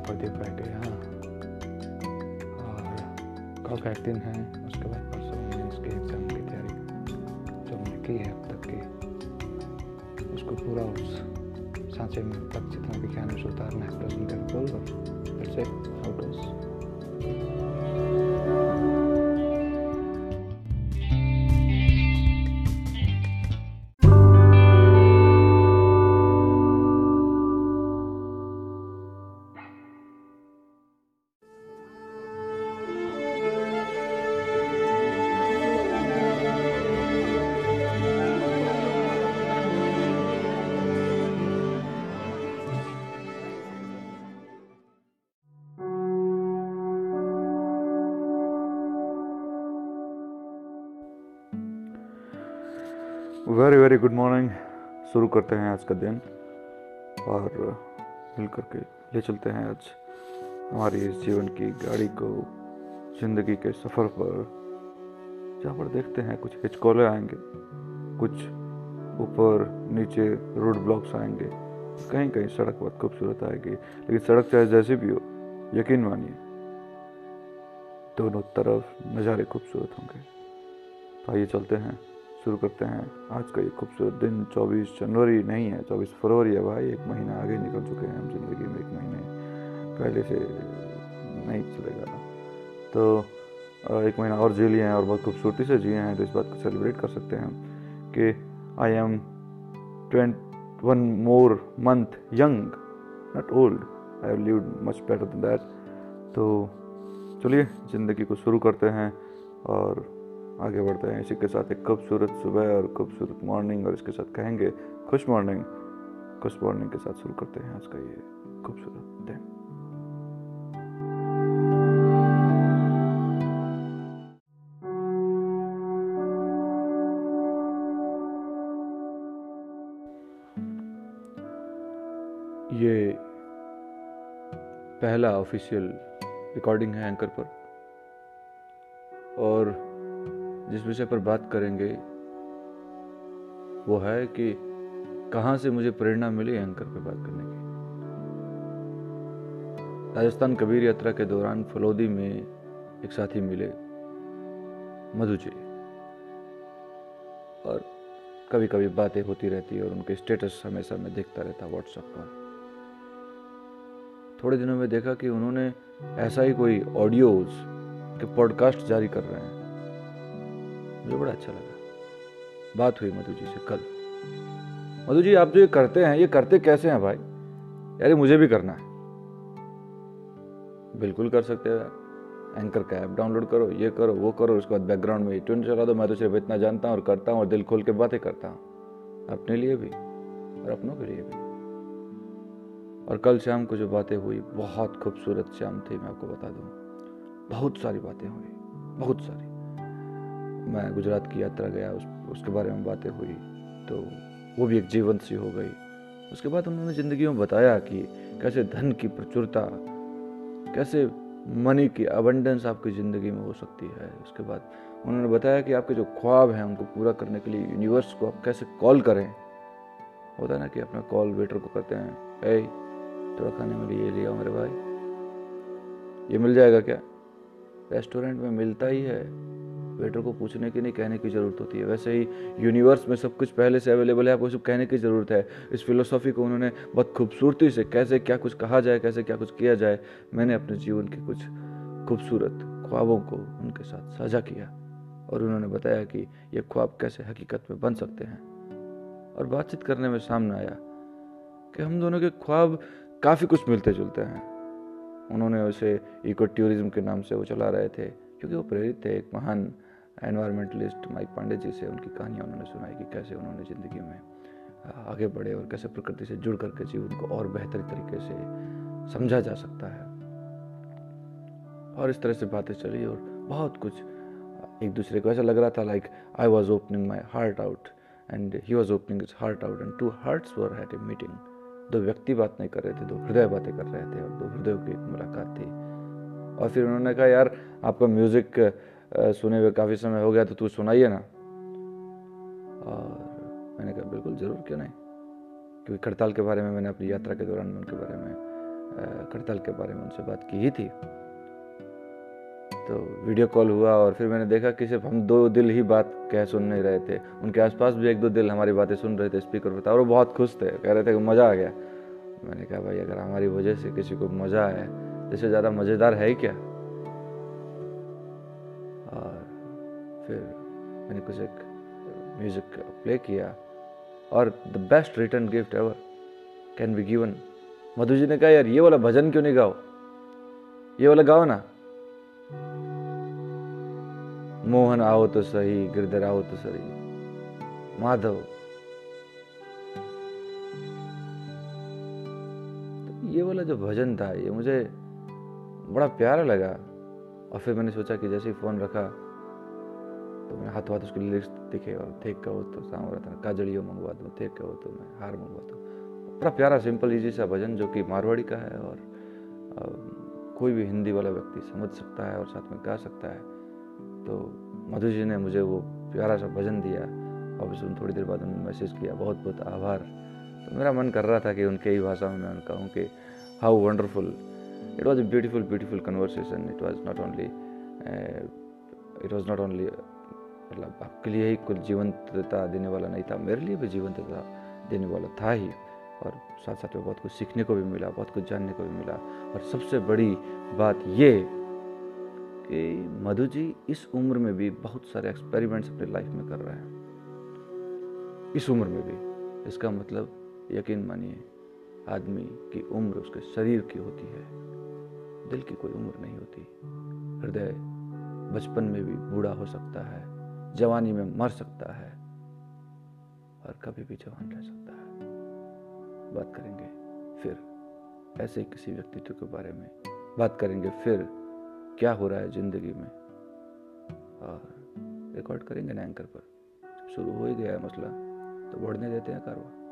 पाएँगे हाँ। और कल का एक दिन है, उसके बाद परसों मैंने इसके एग्ज़ाम की तैयारी जो हमने की है अब तक की। उसको पूरा उस सांचे में तक जितना भी ज्ञान उसे उतारना है प्रेजेंट कर बोल और फिर से outdoors very very good morning शुरू करते हैं आज का दिन और मिल करके ले चलते हैं आज हमारी इस जीवन की गाड़ी को, ज़िंदगी के सफ़र पर। जहाँ पर देखते हैं कुछ हिचकोले आएँगे, कुछ ऊपर नीचे रोड ब्लॉक्स आएँगे कहीं कहीं सड़क बहुत खूबसूरत आएगी। लेकिन सड़क चाहे जैसी भी हो, यकीन मानिए, दोनों तरफ़ नज़ारे खूबसूरत होंगे। तो आइए चलते हैं। शुरू करते हैं। आज का ये खूबसूरत दिन 24 जनवरी नहीं है 24 फरवरी है भाई, एक महीना आगे निकल चुके हैं हम ज़िंदगी में, एक महीने पहले से नहीं चलेगा। तो एक महीना और जी लिए हैं और बहुत खूबसूरती से जिए हैं तो इस बात को सेलिब्रेट कर सकते हैं कि I am twenty one more month young not old I lived much better than that तो चलिए, ज़िंदगी को शुरू करते हैं और आगे बढ़ते हैं। इसी के साथ एक खूबसूरत सुबह और खूबसूरत मॉर्निंग और इसके साथ कहेंगे खुश मॉर्निंग खुश मॉर्निंग के साथ शुरू करते हैं आज का ये खूबसूरत दिन। ये पहला ऑफिशियल रिकॉर्डिंग है एंकर पर। और जिस विषय पर बात करेंगे, वो है कि कहाँ से मुझे प्रेरणा मिली एंकर पे बात करने की। राजस्थान कबीर यात्रा के दौरान फलोदी में एक साथी मिले मधु जी और कभी कभी बातें होती रहती और उनके स्टेटस हमेशा मैं देखता रहता व्हाट्सएप पर। थोड़े दिनों में देखा कि उन्होंने ऐसा ही कोई ऑडियोज के पॉडकास्ट जारी कर रहे हैं। मुझे बड़ा अच्छा लगा। बात हुई मधु जी से कल। मधु जी, आप जो ये करते हैं, ये करते कैसे हैं भाई? यार मुझे भी करना है। बिल्कुल कर सकते हो एंकर का ऐप डाउनलोड करो, ये करो, वो करो, उसके बाद बैकग्राउंड में ट्यून चला दो। मैं तो सिर्फ़ इतना जानता हूँ और करता हूँ और दिल खोल के बातें करता हूँ। अपने लिए भी और अपनों के लिए भी। और कल शाम को जो बातें हुई, बहुत खूबसूरत शाम थी, मैं आपको बता दूँ। बहुत सारी बातें हुई, बहुत सारी। मैं गुजरात की यात्रा गया, उस, उसके बारे में बातें हुई तो वो भी एक जीवंत सी हो गई। उसके बाद उन्होंने ज़िंदगी में बताया कि कैसे धन की प्रचुरता, कैसे मनी की अबंडेंस आपकी ज़िंदगी में हो सकती है। उसके बाद उन्होंने बताया कि आपके जो ख्वाब हैं, उनको पूरा करने के लिए यूनिवर्स को आप कैसे कॉल करें। होता है ना कि अपना कॉल वेटर को करते हैं ए थोड़ा खाने में लिए लिया मेरे भाई। ये मिल जाएगा क्या? रेस्टोरेंट में मिलता ही है। वेटर को पूछने की नहीं, कहने की ज़रूरत होती है। वैसे ही यूनिवर्स में सब कुछ पहले से अवेलेबल है आपको सिर्फ़ कहने की ज़रूरत है। इस फिलोसॉफी को उन्होंने बहुत खूबसूरती से कैसे क्या कुछ कहा जाए, कैसे क्या कुछ किया जाए, मैंने अपने जीवन के कुछ खूबसूरत ख्वाबों को उनके साथ साझा किया और उन्होंने बताया कि ये ख्वाब कैसे हकीकत में बन सकते हैं। और बातचीत करने में सामने आया कि हम दोनों के ख्वाब काफ़ी कुछ मिलते जुलते हैं। उन्होंने उसे इको टूरिज़्म के नाम से वो चला रहे थे, क्योंकि वो प्रेरित थे एक महान एनवायरमेंटलिस्ट माइक पांडे जी से उनकी कहानियाँ उन्होंने सुनाई कि कैसे उन्होंने ज़िंदगी में आगे बढ़े और कैसे प्रकृति से जुड़ करके जीवन को और बेहतर तरीके से समझा जा सकता है। और इस तरह से बातें चली और बहुत कुछ एक दूसरे को ऐसा लग रहा था like I was opening my heart out and he was opening his heart out and two hearts were had a meeting दो व्यक्ति बात नहीं कर रहे थे, दो हृदय बातें कर रहे थे और दो हृदयों की एक मुलाकात थी। और फिर उन्होंने कहा, यार, आपका म्यूज़िक सुने हुए काफ़ी समय हो गया तो तू सुनाइए ना। और मैंने कहा, बिल्कुल ज़रूर, क्यों नहीं? क्योंकि खड़ताल के बारे में मैंने अपनी यात्रा के दौरान उनके बारे में करतल के बारे में उनसे बात की ही थी। तो वीडियो कॉल हुआ और फिर मैंने देखा कि सिर्फ़ हम दो दिल ही बात कह सुन नहीं रहे थे। उनके आसपास भी एक दो दिल हमारी बातें सुन रहे थे, स्पीकर पर था और वो बहुत खुश थे। कह रहे थे कि मज़ा आ गया। मैंने कहा, भाई, अगर हमारी वजह से किसी को मज़ा आए तो इससे ज़्यादा मज़ेदार ही क्या? फिर मैंने कुछ एक म्यूज़िक प्ले किया और the best return gift ever can be given Madhu ji ने कहा, यार, ये वाला भजन क्यों नहीं गाओ? ये वाला गाओ ना। मोहन, आओ तो सही, गिरधर, आओ तो सही। माधव। तो ये वाला जो भजन था, ये मुझे बड़ा प्यारा लगा। और फिर मैंने सोचा कि जैसे ही फ़ोन रखा तो मैंने हाथ हाथ उसकी लिरिक्स दिखे और देख कहो तो साम रहा था काजड़ियों मंगवा दूँ देख कहो तो मैं हार मंगवा दूँ। बड़ा प्यारा सिंपल इजी सा भजन जो कि मारवाड़ी का है और कोई भी हिंदी वाला व्यक्ति समझ सकता है और साथ में गा सकता है। तो मधु जी ने मुझे वो प्यारा सा भजन दिया। और फिर थोड़ी देर बाद उन्होंने मैसेज किया। बहुत बहुत आभार। तो मेरा मन कर रहा था कि उनके ही भाषा में मैं कहूँ कि how wonderful it was a beautiful beautiful conversation it was not only it was not only मतलब आपके लिए ही कुछ जीवंतता देने वाला नहीं था, मेरे लिए भी जीवंतता देने वाला था ही। और साथ साथ में बहुत कुछ सीखने को भी मिला, बहुत कुछ जानने को भी मिला। और सबसे बड़ी बात ये कि मधु जी इस उम्र में भी बहुत सारे एक्सपेरिमेंट्स अपने लाइफ में कर रहे हैं। इस उम्र में भी। इसका मतलब यकीन मानिए, आदमी की उम्र उसके शरीर की होती है। दिल की कोई उम्र नहीं होती। हृदय बचपन में भी बूढ़ा हो सकता है। जवानी में मर सकता है और कभी भी जवान रह सकता है। बात करेंगे फिर ऐसे किसी व्यक्तित्व के बारे में। बात करेंगे फिर क्या हो रहा है ज़िंदगी में। और रिकॉर्ड करेंगे ना एंकर पर। शुरू हो ही गया है मसला तो बढ़ने देते हैं कारवा